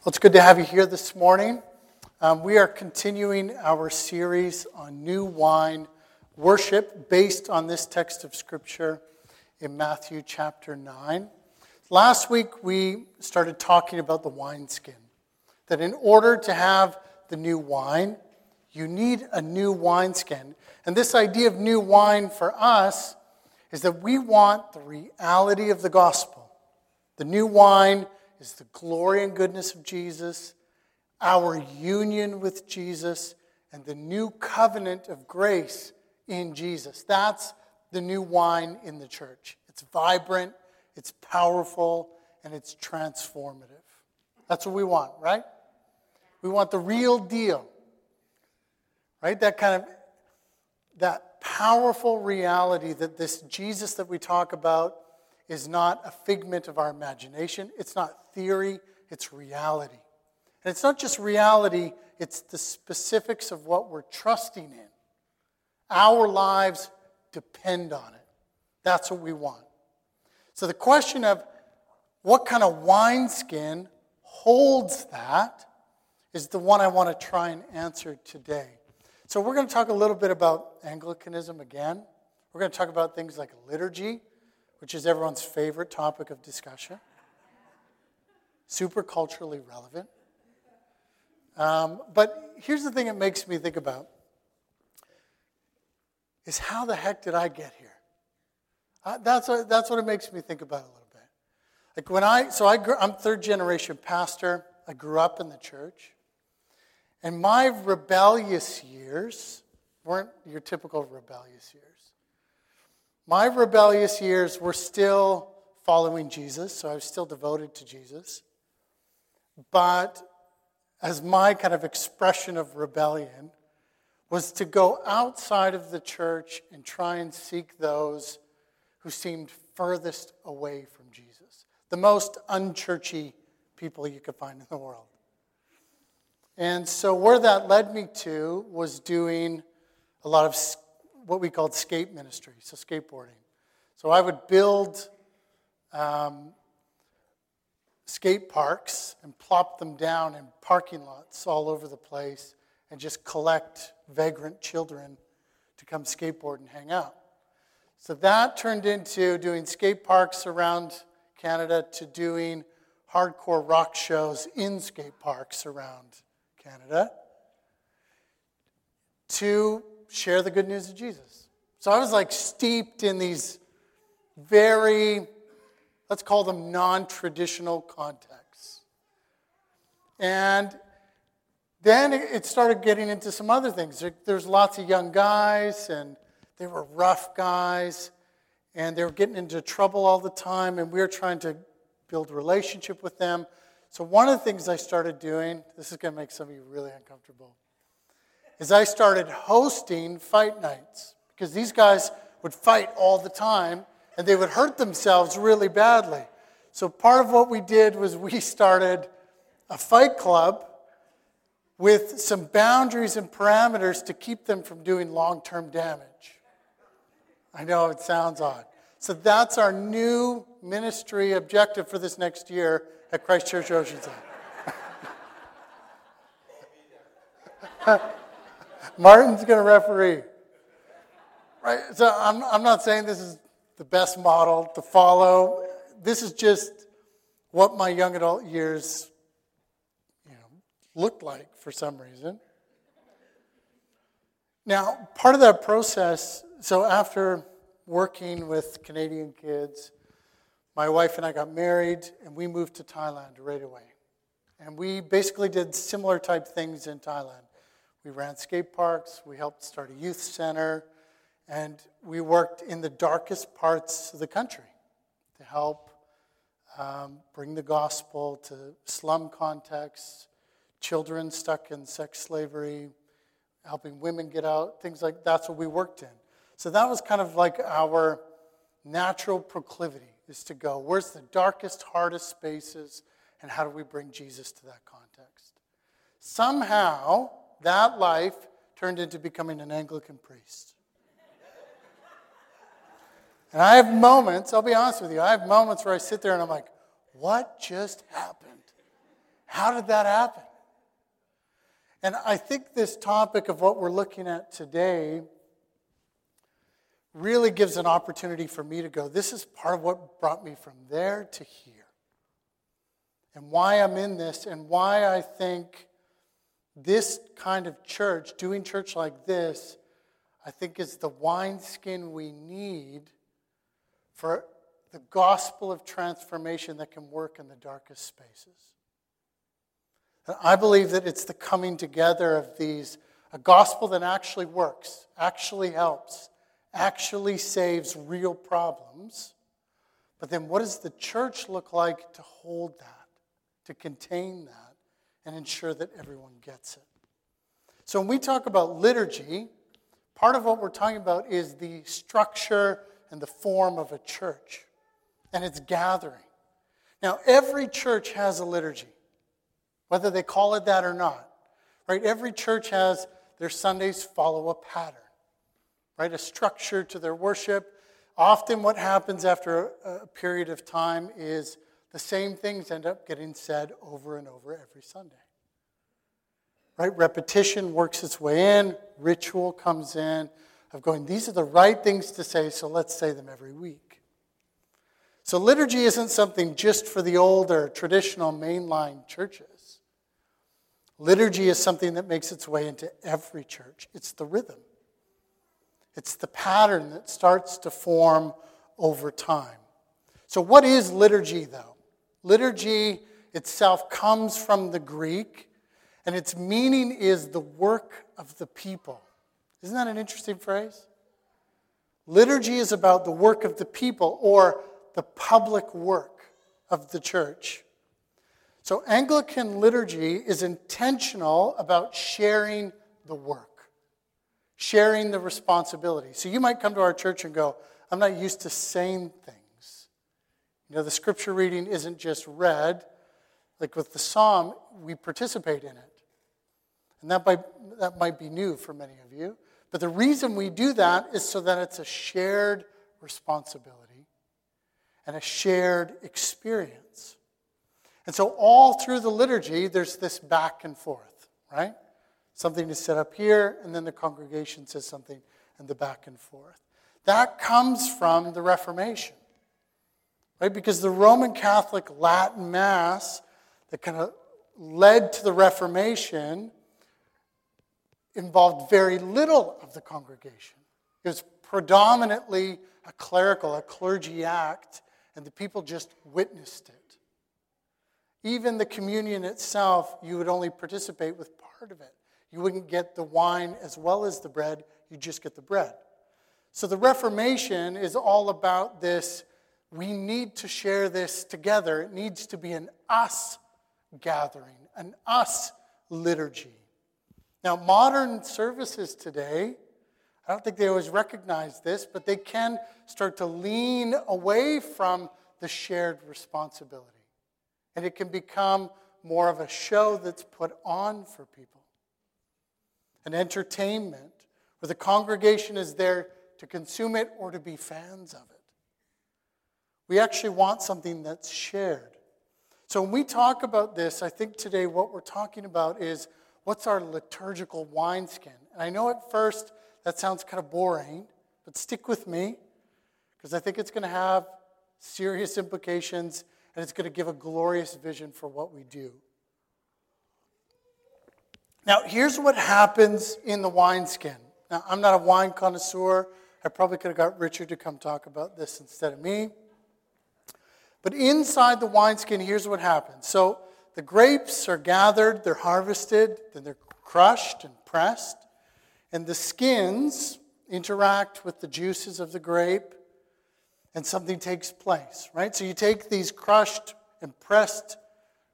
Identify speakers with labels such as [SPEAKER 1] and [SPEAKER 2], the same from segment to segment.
[SPEAKER 1] Well, it's good to have you here this morning. Um, we are continuing our series on new wine worship based on this text of Scripture in Matthew chapter 9. Last week, we started talking about the wineskin. That in order to have the new wine, you need a new wineskin. And this idea of new wine for us is that we want the reality of the gospel. The new wine is the glory and goodness of Jesus, our union with Jesus, and the new covenant of grace in Jesus. That's the new wine in the church. It's vibrant, it's powerful, and it's transformative. That's what we want, right? We want the real deal. Right? That kind of that powerful reality that this Jesus that we talk about is not a figment of our imagination. It's not theory, it's reality. And it's not just reality, it's the specifics of what we're trusting in. Our lives depend on it. That's what we want. So the question of what kind of wineskin holds that is the one I want to try and answer today. So we're going to talk a little bit about Anglicanism again. We're going to talk about things like liturgy which is everyone's favorite topic of discussion, super culturally relevant. Um, but here's the thing it makes me think about is how the heck did I get here? Uh, that's, what, that's what it makes me think about a little bit. Like when I, so I grew, I'm third generation pastor. I grew up in the church. And my rebellious years weren't your typical rebellious years. My rebellious years were still following Jesus, so I was still devoted to Jesus. But as my kind of expression of rebellion was to go outside of the church and try and seek those who seemed furthest away from Jesus, the most unchurchy people you could find in the world. And so, where that led me to was doing a lot of what we called skate ministry, so skateboarding. So I would build um, skate parks and plop them down in parking lots all over the place and just collect vagrant children to come skateboard and hang out. So that turned into doing skate parks around Canada to doing hardcore rock shows in skate parks around Canada to share the good news of Jesus. So I was like steeped in these very, let's call them non traditional contexts. And then it started getting into some other things. There's lots of young guys, and they were rough guys, and they were getting into trouble all the time, and we were trying to build a relationship with them. So, one of the things I started doing, this is going to make some of you really uncomfortable is I started hosting fight nights because these guys would fight all the time and they would hurt themselves really badly. So part of what we did was we started a fight club with some boundaries and parameters to keep them from doing long term damage. I know it sounds odd. So that's our new ministry objective for this next year at Christ Church Oceanside. Martin's going to referee. Right? So I'm, I'm not saying this is the best model to follow. This is just what my young adult years you know, looked like for some reason. Now, part of that process, so after working with Canadian kids, my wife and I got married and we moved to Thailand right away. And we basically did similar type things in Thailand. We ran skate parks, we helped start a youth center, and we worked in the darkest parts of the country to help um, bring the gospel to slum contexts, children stuck in sex slavery, helping women get out, things like that's what we worked in. So that was kind of like our natural proclivity is to go, where's the darkest, hardest spaces, and how do we bring Jesus to that context? Somehow, that life turned into becoming an Anglican priest. And I have moments, I'll be honest with you, I have moments where I sit there and I'm like, what just happened? How did that happen? And I think this topic of what we're looking at today really gives an opportunity for me to go, this is part of what brought me from there to here. And why I'm in this, and why I think this kind of church, doing church like this, I think is the wineskin we need for the gospel of transformation that can work in the darkest spaces. And I believe that it's the coming together of these, a gospel that actually works, actually helps, actually saves real problems. But then what does the church look like to hold that, to contain that, and ensure that everyone gets it? So when we talk about liturgy, part of what we're talking about is the structure and the form of a church and its gathering. Now, every church has a liturgy, whether they call it that or not. Right? Every church has their Sundays follow a pattern right? A structure to their worship. Often, what happens after a, period of time is the same things end up getting said over and over every Sunday. Right? Repetition works its way in, ritual comes in, of going, these are the right things to say, so let's say them every week. So, liturgy isn't something just for the older, traditional mainline churches. Liturgy is something that makes its way into every church, it's the rhythm. It's the pattern that starts to form over time. So, what is liturgy, though? Liturgy itself comes from the Greek, and its meaning is the work of the people. Isn't that an interesting phrase? Liturgy is about the work of the people or the public work of the church. So, Anglican liturgy is intentional about sharing the work sharing the responsibility. So you might come to our church and go, I'm not used to saying things. You know, the scripture reading isn't just read. Like with the psalm, we participate in it. And that might, that might be new for many of you. But the reason we do that is so that it's a shared responsibility and a shared experience. And so, all through the liturgy, there's this back and forth, right? Something is set up here, and then the congregation says something, and the back and forth. That comes from the Reformation, right? Because the Roman Catholic Latin Mass that kind of led to the Reformation involved very little of the congregation. It was predominantly a clerical, a clergy act, and the people just witnessed it. Even the communion itself, you would only participate with part of it. You wouldn't get the wine as well as the bread, you just get the bread. So the Reformation is all about this. We need to share this together. It needs to be an us gathering, an us liturgy. Now, modern services today, I don't think they always recognize this, but they can start to lean away from the shared responsibility. And it can become more of a show that's put on for people an entertainment where the congregation is there to consume it or to be fans of it. We actually want something that's shared. So when we talk about this, I think today what we're talking about is what's our liturgical wineskin. And I know at first that sounds kind of boring, but stick with me because I think it's going to have serious implications and it's going to give a glorious vision for what we do. Now, here's what happens in the wineskin. Now, I'm not a wine connoisseur. I probably could have got Richard to come talk about this instead of me. But inside the wineskin, here's what happens. So the grapes are gathered, they're harvested, then they're crushed and pressed, and the skins interact with the juices of the grape, and something takes place, right? So you take these crushed and pressed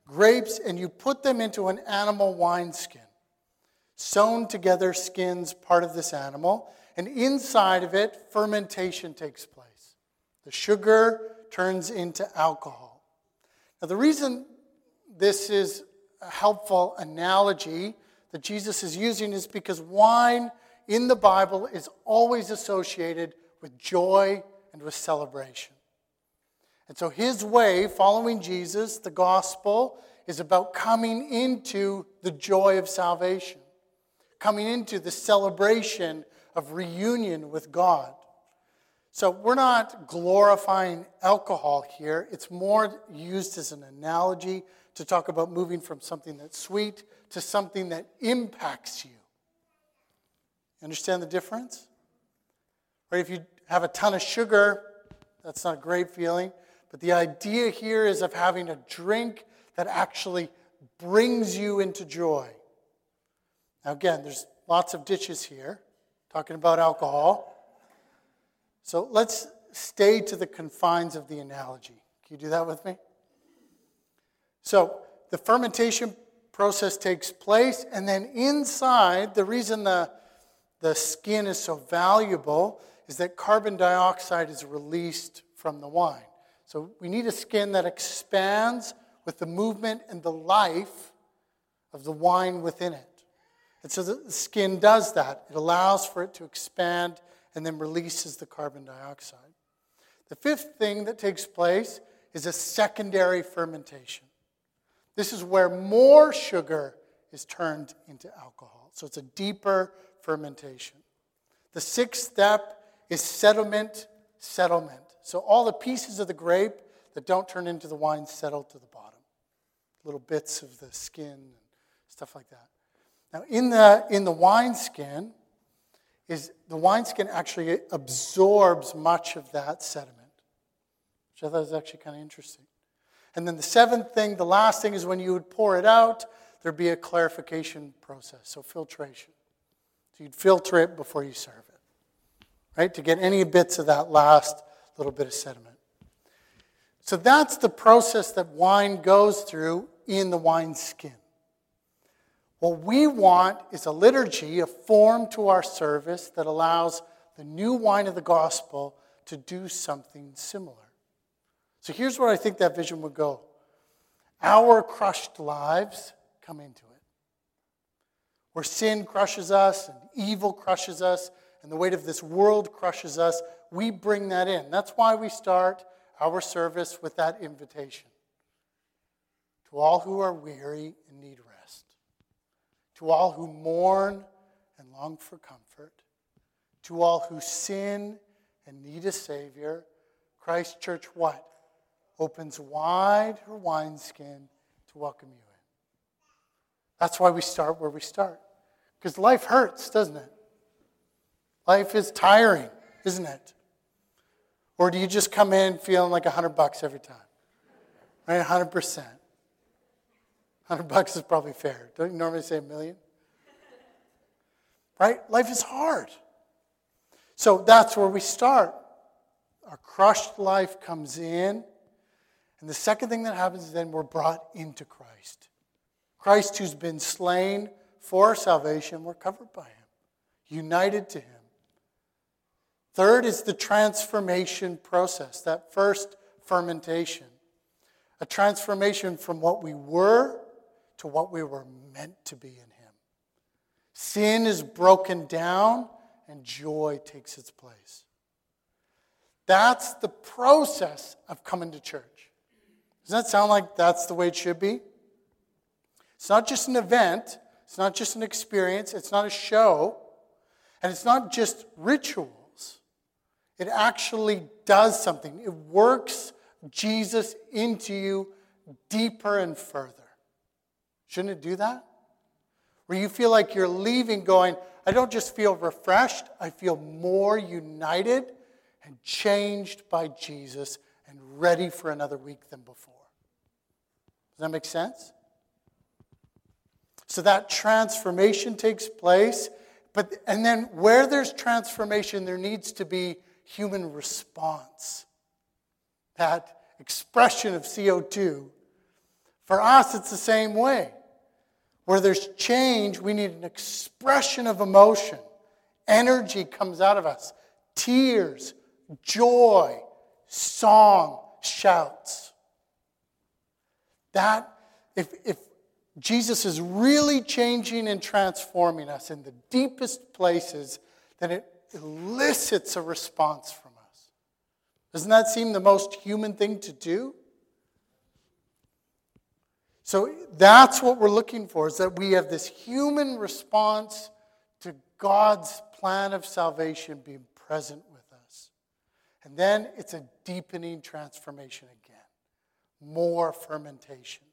[SPEAKER 1] grapes and you put them into an animal wineskin sewn together skins part of this animal, and inside of it, fermentation takes place. The sugar turns into alcohol. Now, the reason this is a helpful analogy that Jesus is using is because wine in the Bible is always associated with joy and with celebration. And so his way, following Jesus, the gospel, is about coming into the joy of salvation, coming into the celebration of reunion with God. So we're not glorifying alcohol here. It's more used as an analogy to talk about moving from something that's sweet to something that impacts you. Understand the difference? Right? If you have a ton of sugar, that's not a great feeling. But the idea here is of having a drink that actually brings you into joy. Now, again, there's lots of ditches here talking about alcohol. So let's stay to the confines of the analogy. Can you do that with me? So the fermentation process takes place, and then inside, the reason the, the skin is so valuable is that carbon dioxide is released from the wine. So we need a skin that expands with the movement and the life of the wine within it. And so the skin does that. It allows for it to expand and then releases the carbon dioxide. The fifth thing that takes place is a secondary fermentation. This is where more sugar is turned into alcohol. So it's a deeper fermentation. The sixth step is sediment, settlement. So all the pieces of the grape that don't turn into the wine settle to the bottom. Little bits of the skin and stuff like that. Now in the in the wineskin is the wineskin actually absorbs much of that sediment. Which I thought was actually kind of interesting. And then the seventh thing, the last thing is when you would pour it out, there'd be a clarification process, so filtration. So you'd filter it before you serve it, right? To get any bits of that last little bit of sediment. So that's the process that wine goes through in the wine skin. What we want is a liturgy, a form to our service that allows the new wine of the gospel to do something similar. So here's where I think that vision would go our crushed lives come into it. Where sin crushes us and evil crushes us and the weight of this world crushes us, we bring that in. That's why we start our service with that invitation. To all who are weary and need to all who mourn and long for comfort, to all who sin and need a Savior, Christ Church, what? opens wide her wineskin to welcome you in. That's why we start where we start. Because life hurts, doesn't it? Life is tiring, isn't it? Or do you just come in feeling like a hundred bucks every time? Right, hundred percent. Hundred bucks is probably fair. Don't you normally say a million? Right? Life is hard. So that's where we start. Our crushed life comes in and the second thing that happens is then we're brought into Christ. Christ, who's been slain for our salvation, we're covered by him, united to him. Third is the transformation process, that first fermentation. A transformation from what we were to what we were meant to be in him. Sin is broken down and joy takes its place. That's the process of coming to church. Does that sound like that's the way it should be? It's not just an event, it's not just an experience, it's not a show, and it's not just rituals. It actually does something. It works Jesus into you deeper and further. Shouldn't it do that? Where you feel like you're leaving going, I don't just feel refreshed, I feel more united and changed by Jesus and ready for another week than before. Does that make sense? So that transformation takes place, but and then where there's transformation, there needs to be human response. That expression of CO2. For us, it's the same way. Where there's change, we need an expression of emotion. Energy comes out of us. Tears, joy, song, shouts. That, if, if Jesus is really changing and transforming us in the deepest places, then it elicits a response from us. Doesn't that seem the most human thing to do? So that's what we're looking for is that we have this human response to God's plan of salvation being present with us. And then it's a deepening transformation again, more fermentation.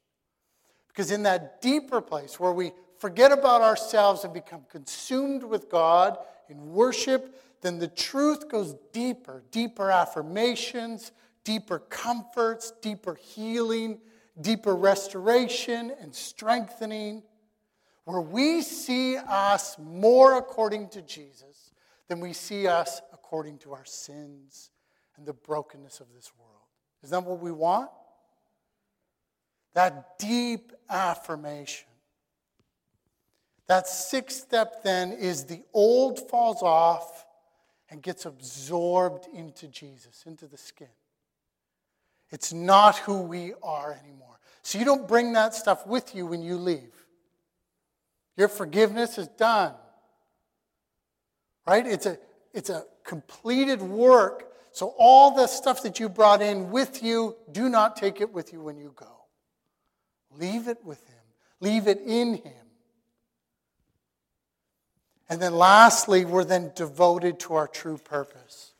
[SPEAKER 1] Because in that deeper place where we forget about ourselves and become consumed with God in worship, then the truth goes deeper, deeper affirmations, deeper comforts, deeper healing, deeper restoration and strengthening, where we see us more according to Jesus than we see us according to our sins and the brokenness of this world. Is that what we want? That deep affirmation. That sixth step then is the old falls off and gets absorbed into Jesus, into the skin. It's not who we are anymore. So you don't bring that stuff with you when you leave. Your forgiveness is done. Right? It's a, it's a completed work. So all the stuff that you brought in with you, do not take it with you when you go. Leave it with Him, leave it in Him. And then lastly, we're then devoted to our true purpose.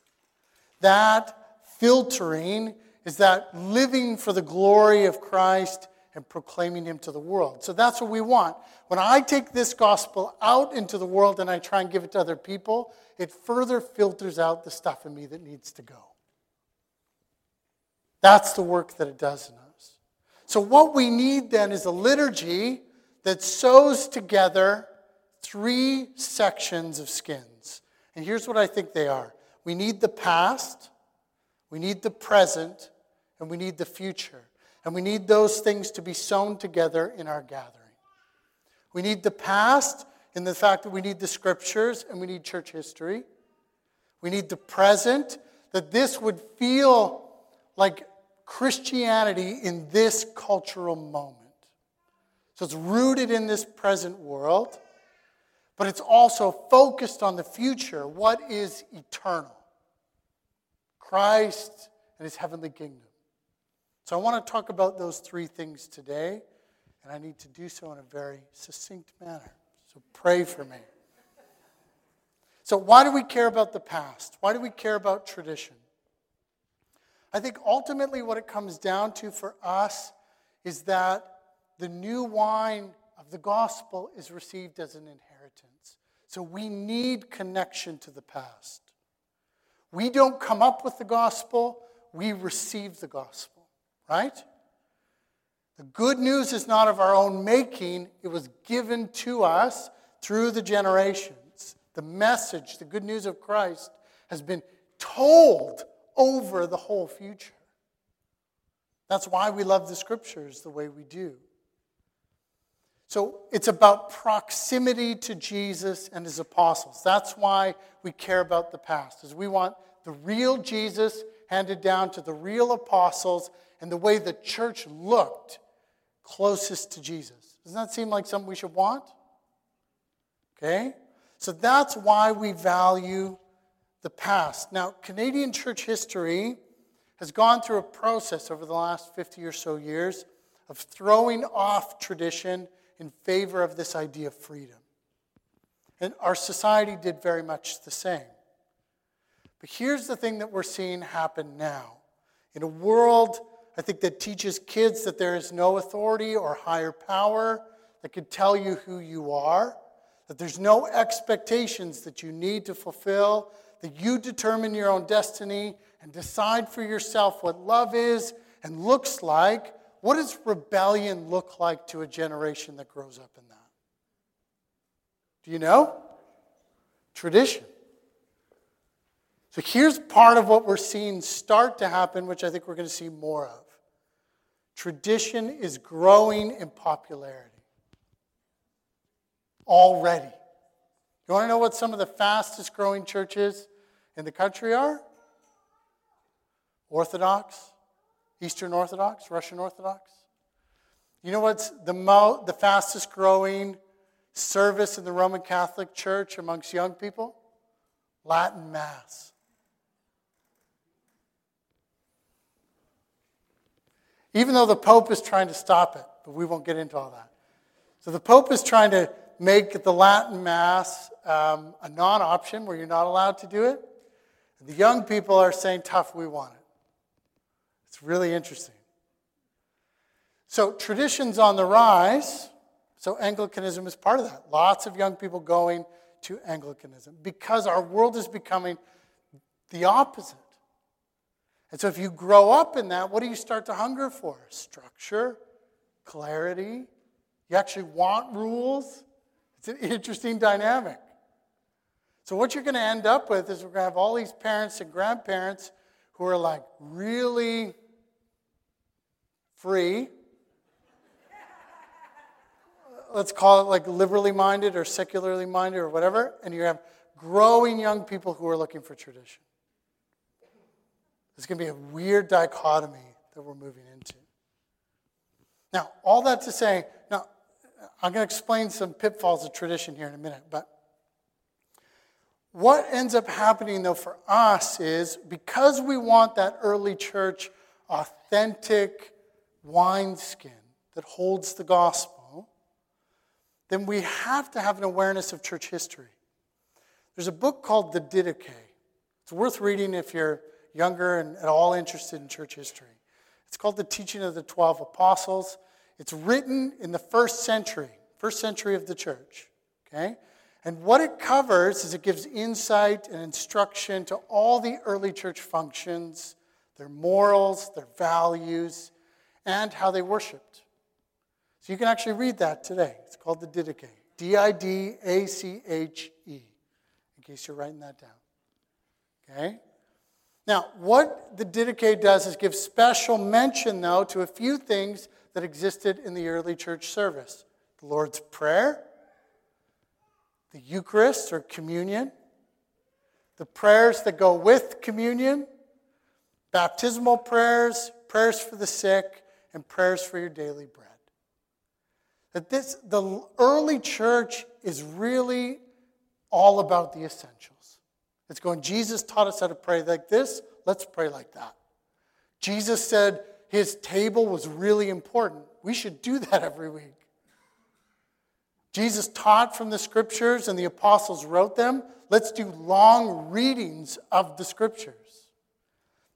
[SPEAKER 1] That filtering is that living for the glory of Christ and proclaiming Him to the world. So that's what we want. When I take this gospel out into the world and I try and give it to other people, it further filters out the stuff in me that needs to go. That's the work that it does in us. So, what we need then is a liturgy that sews together three sections of skins. And here's what I think they are we need the past, we need the present, and we need the future. And we need those things to be sewn together in our gathering. We need the past in the fact that we need the scriptures and we need church history. We need the present, that this would feel like Christianity in this cultural moment. So it's rooted in this present world, but it's also focused on the future. What is eternal? Christ and his heavenly kingdom. So I want to talk about those three things today, and I need to do so in a very succinct manner. So pray for me. So, why do we care about the past? Why do we care about tradition? I think ultimately what it comes down to for us is that the new wine of the gospel is received as an inheritance. So we need connection to the past. We don't come up with the gospel, we receive the gospel right? The good news is not of our own making, it was given to us through the generations. The message, the good news of Christ, has been told over the whole future. That's why we love the scriptures the way we do. So it's about proximity to Jesus and his apostles. That's why we care about the past, is we want the real Jesus handed down to the real apostles and the way the church looked closest to Jesus. Doesn't that seem like something we should want? Okay? So that's why we value the past. Now, Canadian church history has gone through a process over the last 50 or so years of throwing off tradition in favor of this idea of freedom. And our society did very much the same. But here's the thing that we're seeing happen now. In a world I think that teaches kids that there is no authority or higher power that could tell you who you are, that there's no expectations that you need to fulfill, that you determine your own destiny and decide for yourself what love is and looks like. What does rebellion look like to a generation that grows up in that? Do you know? Tradition. So here's part of what we're seeing start to happen, which I think we're going to see more of. Tradition is growing in popularity already. You want to know what some of the fastest growing churches in the country are? Orthodox, Eastern Orthodox, Russian Orthodox. You know what's the, mo- the fastest growing service in the Roman Catholic Church amongst young people? Latin Mass. Even though the Pope is trying to stop it, but we won't get into all that. So the Pope is trying to make the Latin Mass um, a non option where you're not allowed to do it. The young people are saying, tough, we want it. It's really interesting. So, tradition's on the rise. So, Anglicanism is part of that. Lots of young people going to Anglicanism because our world is becoming the opposite. And so, if you grow up in that, what do you start to hunger for? Structure, clarity. You actually want rules. It's an interesting dynamic. So, what you're going to end up with is we're going to have all these parents and grandparents who are like really free. Let's call it like liberally minded or secularly minded or whatever. And you have growing young people who are looking for tradition. It's going to be a weird dichotomy that we're moving into. Now, all that to say, now, I'm going to explain some pitfalls of tradition here in a minute, but what ends up happening, though, for us is because we want that early church authentic wineskin that holds the gospel, then we have to have an awareness of church history. There's a book called The Didache. It's worth reading if you're younger and at all interested in church history. It's called The Teaching of the Twelve Apostles. It's written in the first century, first century of the church. Okay? And what it covers is it gives insight and instruction to all the early church functions, their morals, their values, and how they worshiped. So you can actually read that today. It's called the Didache. D I D A C H E, in case you're writing that down. Okay? Now, what the Didache does is give special mention, though, to a few things that existed in the early church service the Lord's Prayer the Eucharist or communion, the prayers that go with communion, baptismal prayers, prayers for the sick, and prayers for your daily bread. That this, the early church is really all about the essentials. It's going, Jesus taught us how to pray like this, let's pray like that. Jesus said his table was really important. We should do that every week. Jesus taught from the scriptures and the apostles wrote them. Let's do long readings of the scriptures.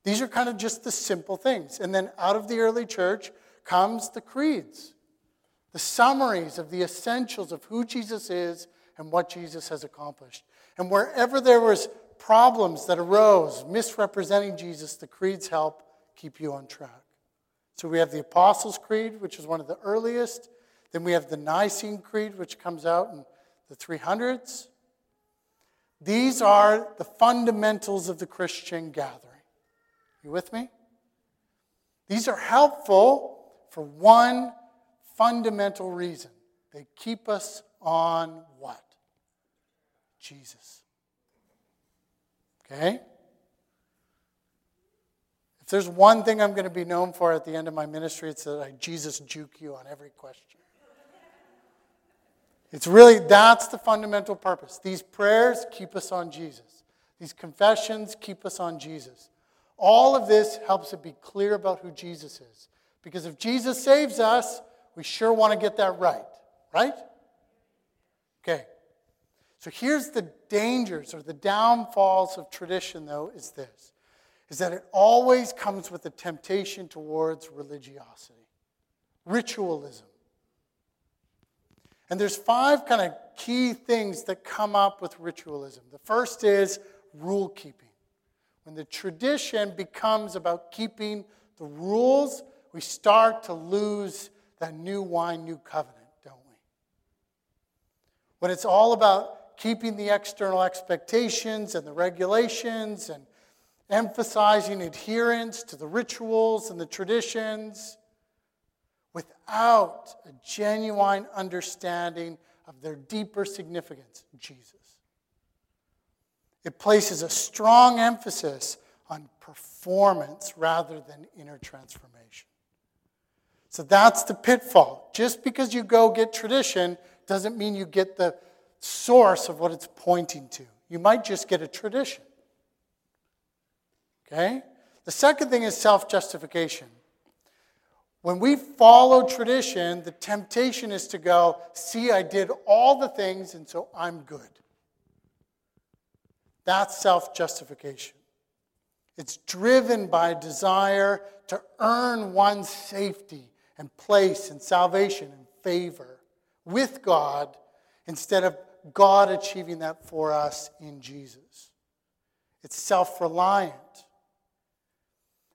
[SPEAKER 1] These are kind of just the simple things. And then out of the early church comes the creeds, the summaries of the essentials of who Jesus is and what Jesus has accomplished. And wherever there was problems that arose misrepresenting Jesus, the creeds help keep you on track. So we have the Apostles' Creed, which is one of the earliest. Then we have the Nicene Creed, which comes out in the 300s. These are the fundamentals of the Christian gathering. You with me? These are helpful for one fundamental reason. They keep us on what? Jesus. Okay? If there's one thing I'm going to be known for at the end of my ministry, it's that I Jesus juke you on every question. It's really, that's the fundamental purpose. These prayers keep us on Jesus. These confessions keep us on Jesus. All of this helps it be clear about who Jesus is. Because if Jesus saves us, we sure want to get that right, right? So here's the dangers or the downfalls of tradition, though, is this is that it always comes with a temptation towards religiosity, ritualism. And there's five kind of key things that come up with ritualism. The first is rule keeping. When the tradition becomes about keeping the rules, we start to lose that new wine, new covenant, don't we? When it's all about keeping the external expectations and the regulations and emphasizing adherence to the rituals and the traditions, without a genuine understanding of their deeper significance, Jesus. It places a strong emphasis on performance rather than inner transformation. So that's the pitfall. Just because you go get tradition doesn't mean you get the source of what it's pointing to. You might just get a tradition. Okay? The second thing is self justification. When we follow tradition, the temptation is to go, see, I did all the things, and so I'm good. That's self justification. It's driven by desire to earn one's safety and place and salvation and favor with God instead of God achieving that for us in Jesus. It's self reliant.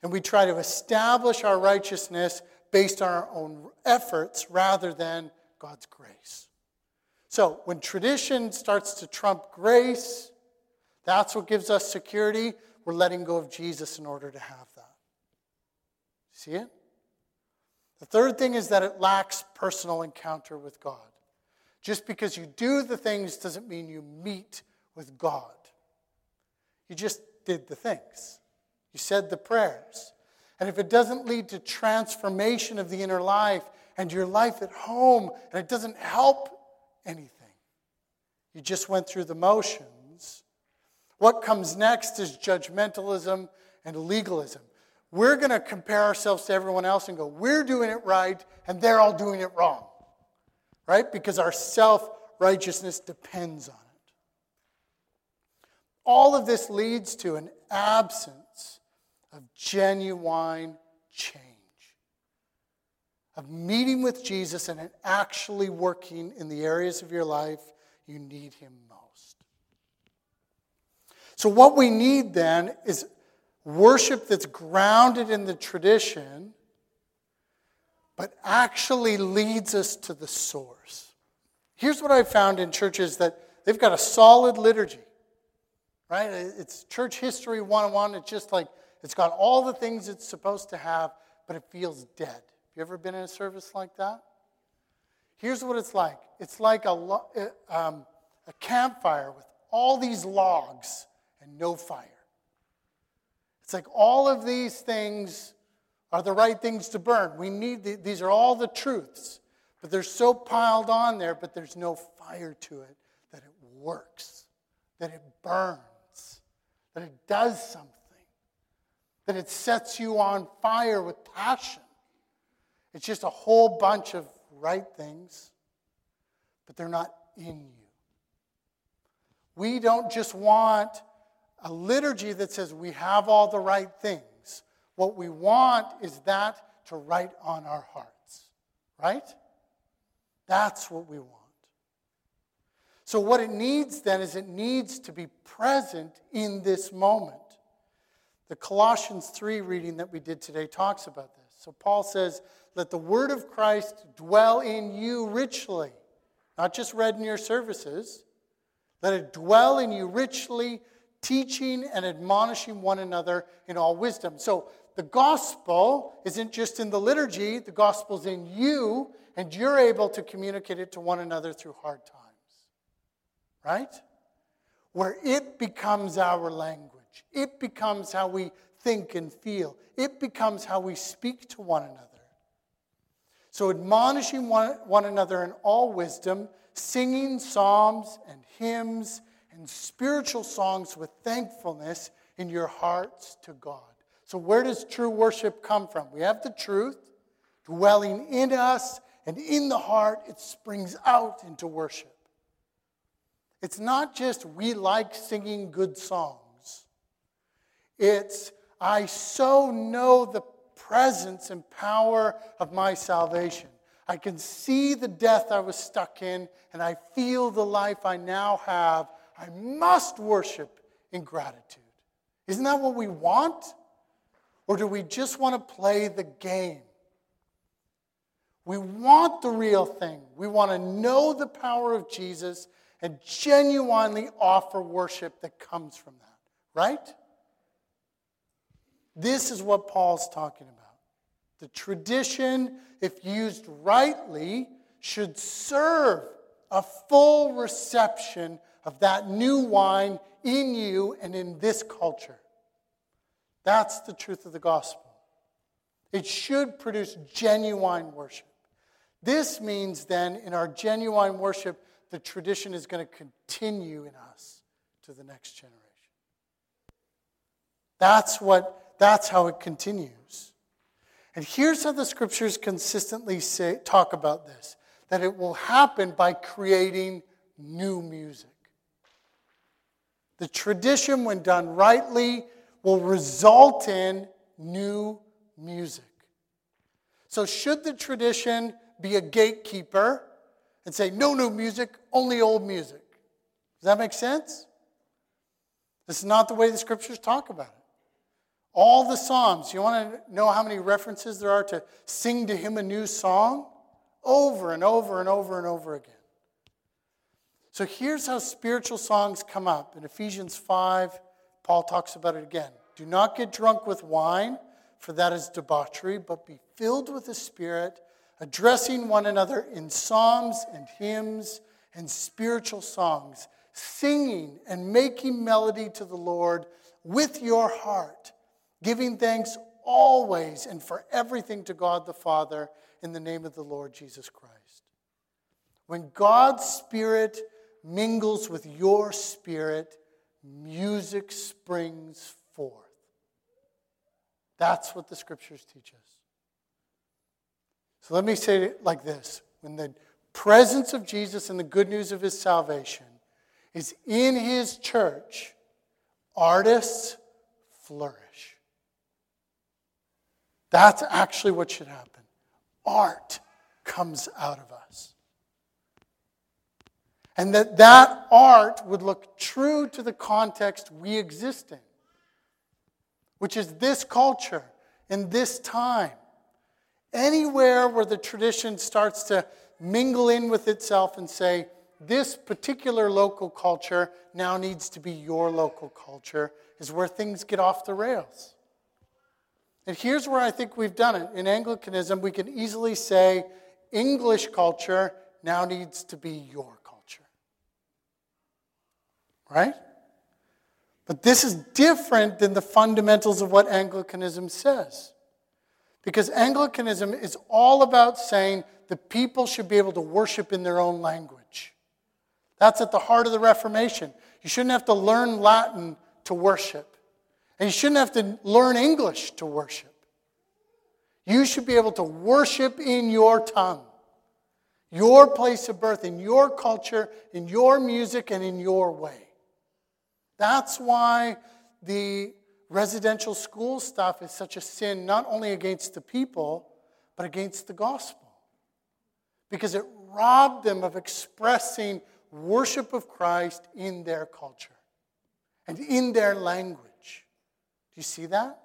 [SPEAKER 1] And we try to establish our righteousness based on our own efforts rather than God's grace. So when tradition starts to trump grace, that's what gives us security. We're letting go of Jesus in order to have that. See it? The third thing is that it lacks personal encounter with God. Just because you do the things doesn't mean you meet with God. You just did the things, you said the prayers. And if it doesn't lead to transformation of the inner life and your life at home, and it doesn't help anything, you just went through the motions. What comes next is judgmentalism and legalism. We're going to compare ourselves to everyone else and go, we're doing it right, and they're all doing it wrong right? Because our self righteousness depends on it. All of this leads to an absence of genuine change, of meeting with Jesus and actually working in the areas of your life you need Him most. So, what we need then is worship that's grounded in the tradition but actually leads us to the source. Here's what I've found in churches that they've got a solid liturgy, right? It's church history 101. It's just like it's got all the things it's supposed to have, but it feels dead. Have you ever been in a service like that? Here's what it's like it's like a, uh, um, a campfire with all these logs and no fire. It's like all of these things are the right things to burn. We need the, these are all the truths, but they're so piled on there, but there's no fire to it that it works, that it burns, that it does something, that it sets you on fire with passion. It's just a whole bunch of right things, but they're not in you. We don't just want a liturgy that says we have all the right things. What we want is that to write on our hearts, right? That's what we want. So, what it needs then is it needs to be present in this moment. The Colossians 3 reading that we did today talks about this. So, Paul says, Let the word of Christ dwell in you richly, not just read in your services. Let it dwell in you richly, teaching and admonishing one another in all wisdom. So, the gospel isn't just in the liturgy, the gospel's in you, and you're able to communicate it to one another through hard times. Right? Where it becomes our language, it becomes how we think and feel, it becomes how we speak to one another. So, admonishing one, one another in all wisdom, singing psalms and hymns and spiritual songs with thankfulness in your hearts to God. So, where does true worship come from? We have the truth dwelling in us, and in the heart, it springs out into worship. It's not just we like singing good songs, it's I so know the presence and power of my salvation. I can see the death I was stuck in, and I feel the life I now have. I must worship in gratitude. Isn't that what we want? Or do we just want to play the game? We want the real thing. We want to know the power of Jesus and genuinely offer worship that comes from that, right? This is what Paul's talking about. The tradition, if used rightly, should serve a full reception of that new wine in you and in this culture. That's the truth of the gospel. It should produce genuine worship. This means then, in our genuine worship, the tradition is going to continue in us to the next generation. That's what that's how it continues. And here's how the scriptures consistently say, talk about this that it will happen by creating new music. The tradition, when done rightly, will result in new music. So, should the tradition be a gatekeeper and say, no new music, only old music? Does that make sense? This is not the way the scriptures talk about it. All the Psalms, you want to know how many references there are to sing to him a new song? Over and over and over and over again. So here's how spiritual songs come up. In Ephesians 5, Paul talks about it again. Do not get drunk with wine, for that is debauchery, but be filled with the Spirit, addressing one another in psalms and hymns and spiritual songs, singing and making melody to the Lord with your heart, giving thanks always and for everything to God the Father in the name of the Lord Jesus Christ. When God's Spirit mingles with your spirit, music springs forth. That's what the scriptures teach us. So let me say it like this when the presence of Jesus and the good news of his salvation is in his church, artists flourish. That's actually what should happen. Art comes out of us. And that that art would look true to the context we exist in, which is this culture in this time. Anywhere where the tradition starts to mingle in with itself and say, this particular local culture now needs to be your local culture, is where things get off the rails. And here's where I think we've done it. In Anglicanism, we can easily say English culture now needs to be your. Right? But this is different than the fundamentals of what Anglicanism says. Because Anglicanism is all about saying the people should be able to worship in their own language. That's at the heart of the Reformation. You shouldn't have to learn Latin to worship. And you shouldn't have to learn English to worship. You should be able to worship in your tongue, your place of birth, in your culture, in your music, and in your way. That's why the residential school stuff is such a sin, not only against the people, but against the gospel. Because it robbed them of expressing worship of Christ in their culture and in their language. Do you see that?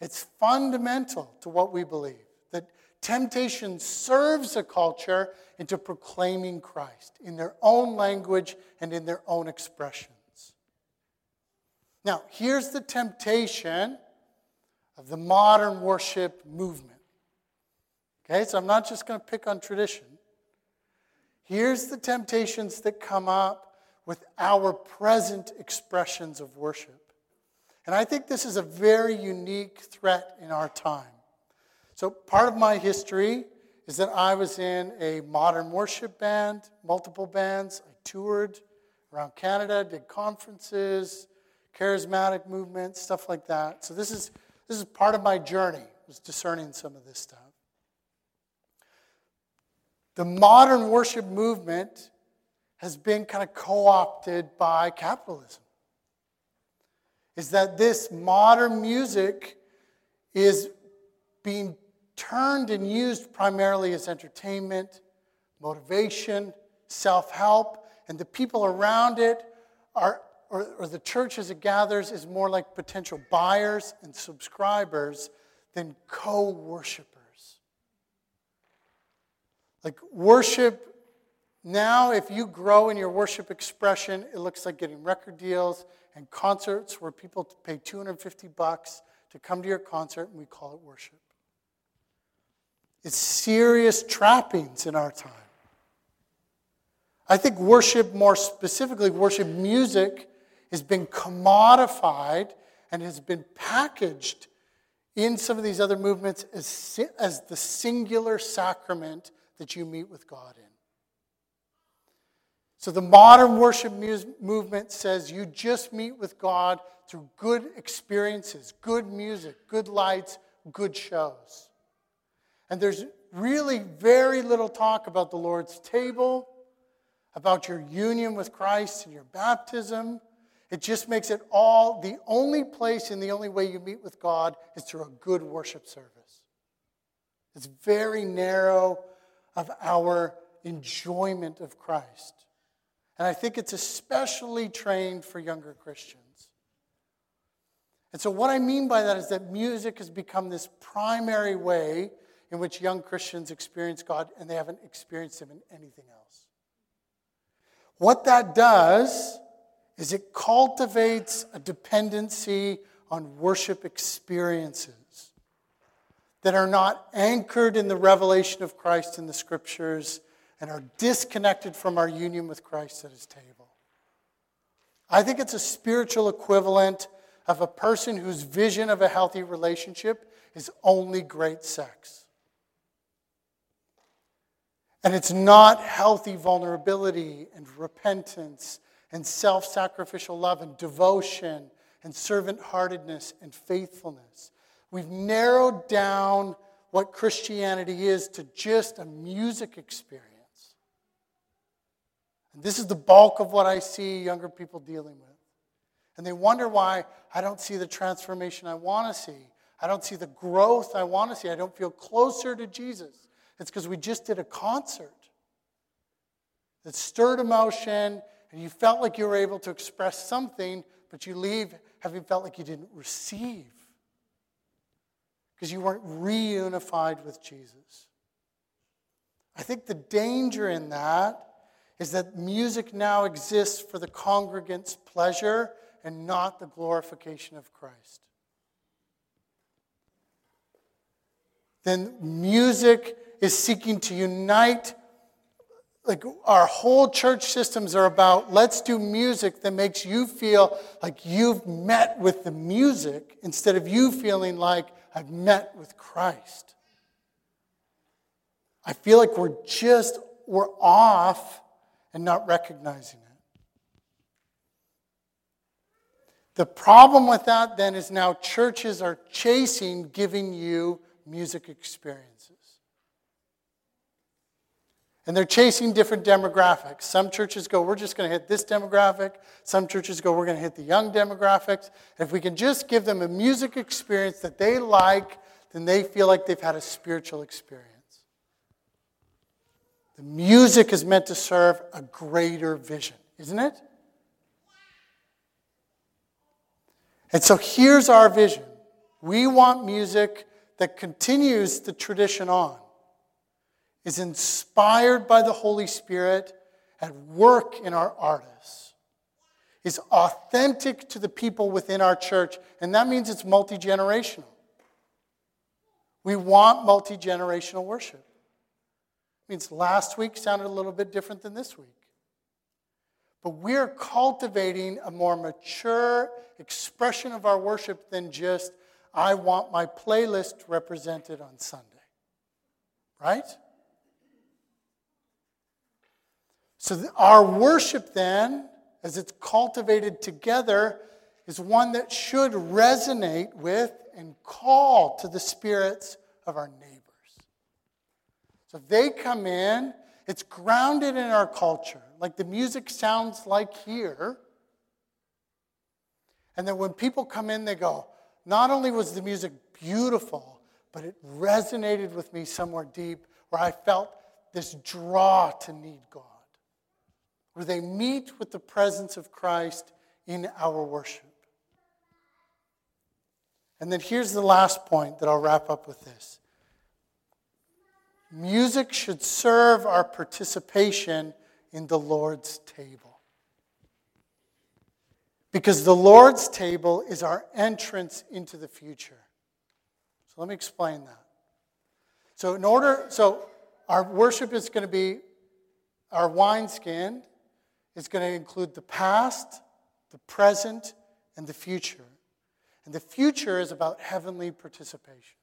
[SPEAKER 1] It's fundamental to what we believe temptation serves a culture into proclaiming Christ in their own language and in their own expressions. Now, here's the temptation of the modern worship movement. Okay, so I'm not just going to pick on tradition. Here's the temptations that come up with our present expressions of worship. And I think this is a very unique threat in our time. So, part of my history is that I was in a modern worship band, multiple bands. I toured around Canada, did conferences, charismatic movement, stuff like that. So, this is, this is part of my journey, was discerning some of this stuff. The modern worship movement has been kind of co opted by capitalism is that this modern music is being turned and used primarily as entertainment, motivation, self help, and the people around it are, or, or, the church as it gathers, is more like potential buyers and subscribers than co worshipers. Like worship now, if you grow in your worship expression, it looks like getting record deals and concerts where people pay 250 bucks to come to your concert, and we call it worship. It's serious trappings in our time. I think worship, more specifically, worship music, has been commodified and has been packaged in some of these other movements as, as the singular sacrament that you meet with God in. So the modern worship movement says you just meet with God through good experiences, good music, good lights, good shows. And there's really very little talk about the Lord's table, about your union with Christ and your baptism. It just makes it all the only place and the only way you meet with God is through a good worship service. It's very narrow of our enjoyment of Christ. And I think it's especially trained for younger Christians. And so, what I mean by that is that music has become this primary way in which young Christians experience God, and they haven't experienced Him in anything else. What that does is it cultivates a dependency on worship experiences that are not anchored in the revelation of Christ in the scriptures and are disconnected from our union with Christ at his table. I think it's a spiritual equivalent of a person whose vision of a healthy relationship is only great sex. And it's not healthy vulnerability and repentance and self sacrificial love and devotion and servant heartedness and faithfulness. We've narrowed down what Christianity is to just a music experience. And this is the bulk of what I see younger people dealing with. And they wonder why I don't see the transformation I want to see. I don't see the growth I want to see. I don't feel closer to Jesus. It's because we just did a concert that stirred emotion and you felt like you were able to express something, but you leave having felt like you didn't receive because you weren't reunified with Jesus. I think the danger in that is that music now exists for the congregant's pleasure and not the glorification of Christ. Then music is seeking to unite like our whole church systems are about let's do music that makes you feel like you've met with the music instead of you feeling like I've met with Christ. I feel like we're just we're off and not recognizing it. The problem with that then is now churches are chasing giving you music experiences. And they're chasing different demographics. Some churches go, we're just going to hit this demographic. Some churches go, we're going to hit the young demographics. if we can just give them a music experience that they like, then they feel like they've had a spiritual experience. The music is meant to serve a greater vision, isn't it? And so here's our vision we want music that continues the tradition on is inspired by the Holy Spirit at work in our artists, is authentic to the people within our church, and that means it's multi generational. We want multi generational worship. It means last week sounded a little bit different than this week. But we're cultivating a more mature expression of our worship than just, I want my playlist represented on Sunday. Right? So, our worship then, as it's cultivated together, is one that should resonate with and call to the spirits of our neighbors. So, if they come in, it's grounded in our culture. Like the music sounds like here. And then when people come in, they go, not only was the music beautiful, but it resonated with me somewhere deep where I felt this draw to need God where they meet with the presence of Christ in our worship. And then here's the last point that I'll wrap up with this music should serve our participation in the Lord's table. Because the Lord's table is our entrance into the future. So let me explain that. So, in order, so our worship is going to be our wineskin it's going to include the past, the present, and the future. And the future is about heavenly participation.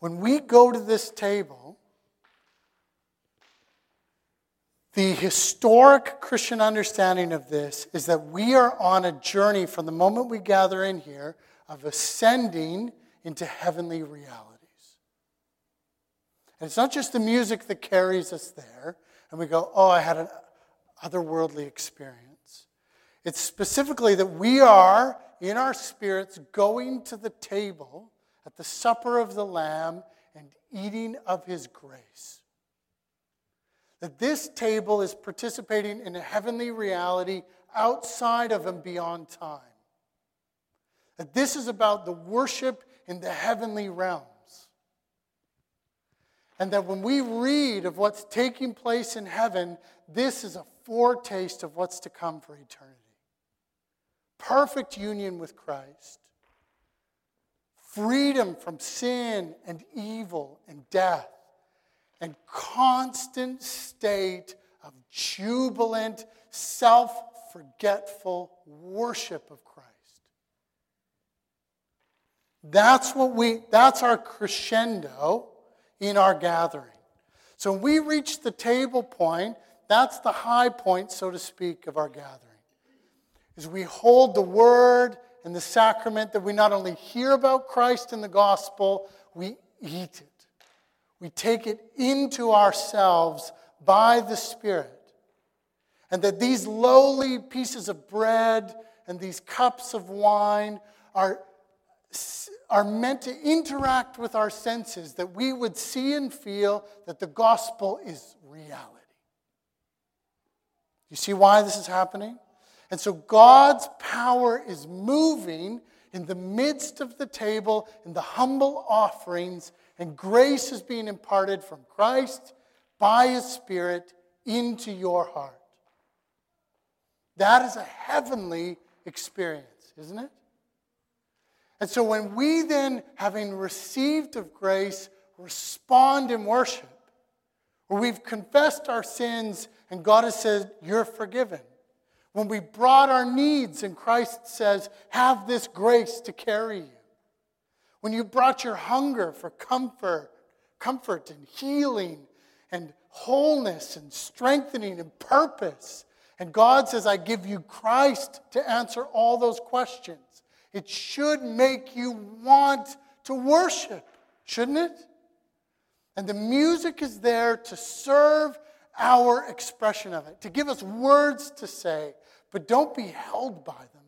[SPEAKER 1] When we go to this table, the historic Christian understanding of this is that we are on a journey from the moment we gather in here of ascending into heavenly realities. And it's not just the music that carries us there, and we go, oh, I had an otherworldly experience. It's specifically that we are, in our spirits, going to the table at the supper of the Lamb and eating of his grace. That this table is participating in a heavenly reality outside of and beyond time. That this is about the worship in the heavenly realms. And that when we read of what's taking place in heaven, this is a foretaste of what's to come for eternity. Perfect union with Christ, freedom from sin and evil and death, and constant state of jubilant, self forgetful worship of Christ. That's what we that's our crescendo in our gathering. So we reach the table point, that's the high point, so to speak, of our gathering. Is we hold the word and the sacrament that we not only hear about Christ in the gospel, we eat it. We take it into ourselves by the Spirit. And that these lowly pieces of bread and these cups of wine are are meant to interact with our senses, that we would see and feel that the gospel is reality. You see why this is happening? And so God's power is moving in the midst of the table, in the humble offerings, and grace is being imparted from Christ by His Spirit into your heart. That is a heavenly experience, isn't it? And so when we then, having received of grace, respond in worship, where we've confessed our sins and God has said, You're forgiven. When we brought our needs and Christ says, Have this grace to carry you. When you brought your hunger for comfort, comfort and healing and wholeness and strengthening and purpose. And God says, I give you Christ to answer all those questions. It should make you want to worship, shouldn't it? And the music is there to serve our expression of it, to give us words to say, but don't be held by them.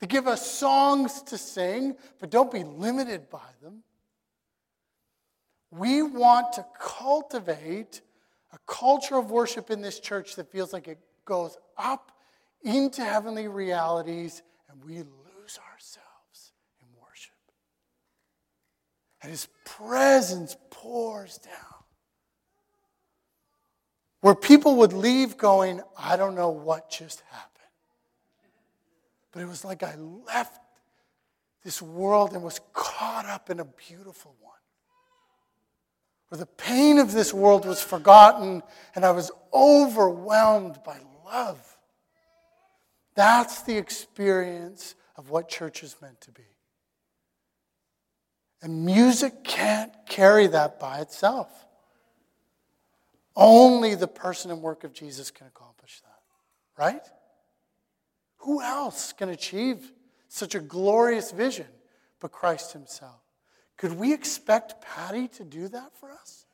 [SPEAKER 1] To give us songs to sing, but don't be limited by them. We want to cultivate a culture of worship in this church that feels like it goes up into heavenly realities and we lose ourselves in worship. And His presence pours down. Where people would leave going, I don't know what just happened. But it was like I left this world and was caught up in a beautiful one. Where the pain of this world was forgotten and I was overwhelmed by love. That's the experience of what church is meant to be. And music can't carry that by itself. Only the person and work of Jesus can accomplish that, right? Who else can achieve such a glorious vision but Christ Himself? Could we expect Patty to do that for us?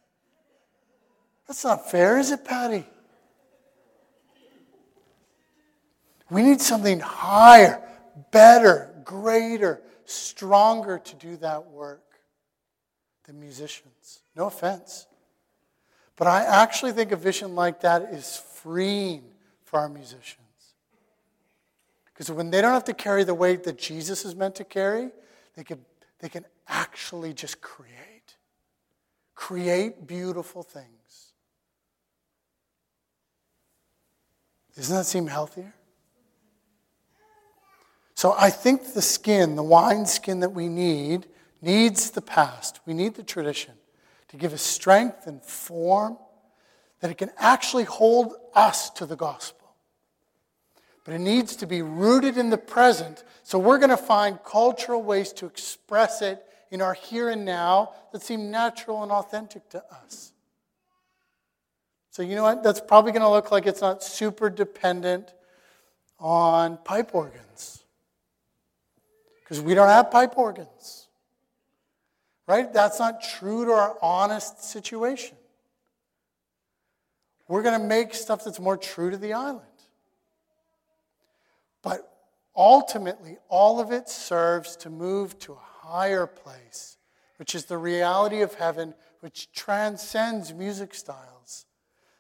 [SPEAKER 1] That's not fair, is it, Patty? We need something higher, better, greater, stronger to do that work than musicians. No offense. But I actually think a vision like that is freeing for our musicians. Because when they don't have to carry the weight that Jesus is meant to carry, they can, they can actually just create. Create beautiful things. Doesn't that seem healthier? So I think the skin, the wine skin that we need, needs the past. We need the tradition to give us strength and form that it can actually hold us to the gospel. But it needs to be rooted in the present, so we're going to find cultural ways to express it in our here and now that seem natural and authentic to us. So, you know what? That's probably going to look like it's not super dependent on pipe organs. Because we don't have pipe organs. Right? That's not true to our honest situation. We're going to make stuff that's more true to the island. But ultimately, all of it serves to move to a higher place, which is the reality of heaven, which transcends music styles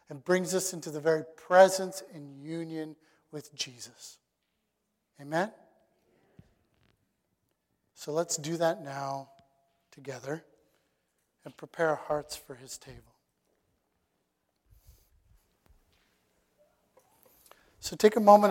[SPEAKER 1] and brings us into the very presence and union with Jesus. Amen? So let's do that now together and prepare our hearts for his table. So take a moment.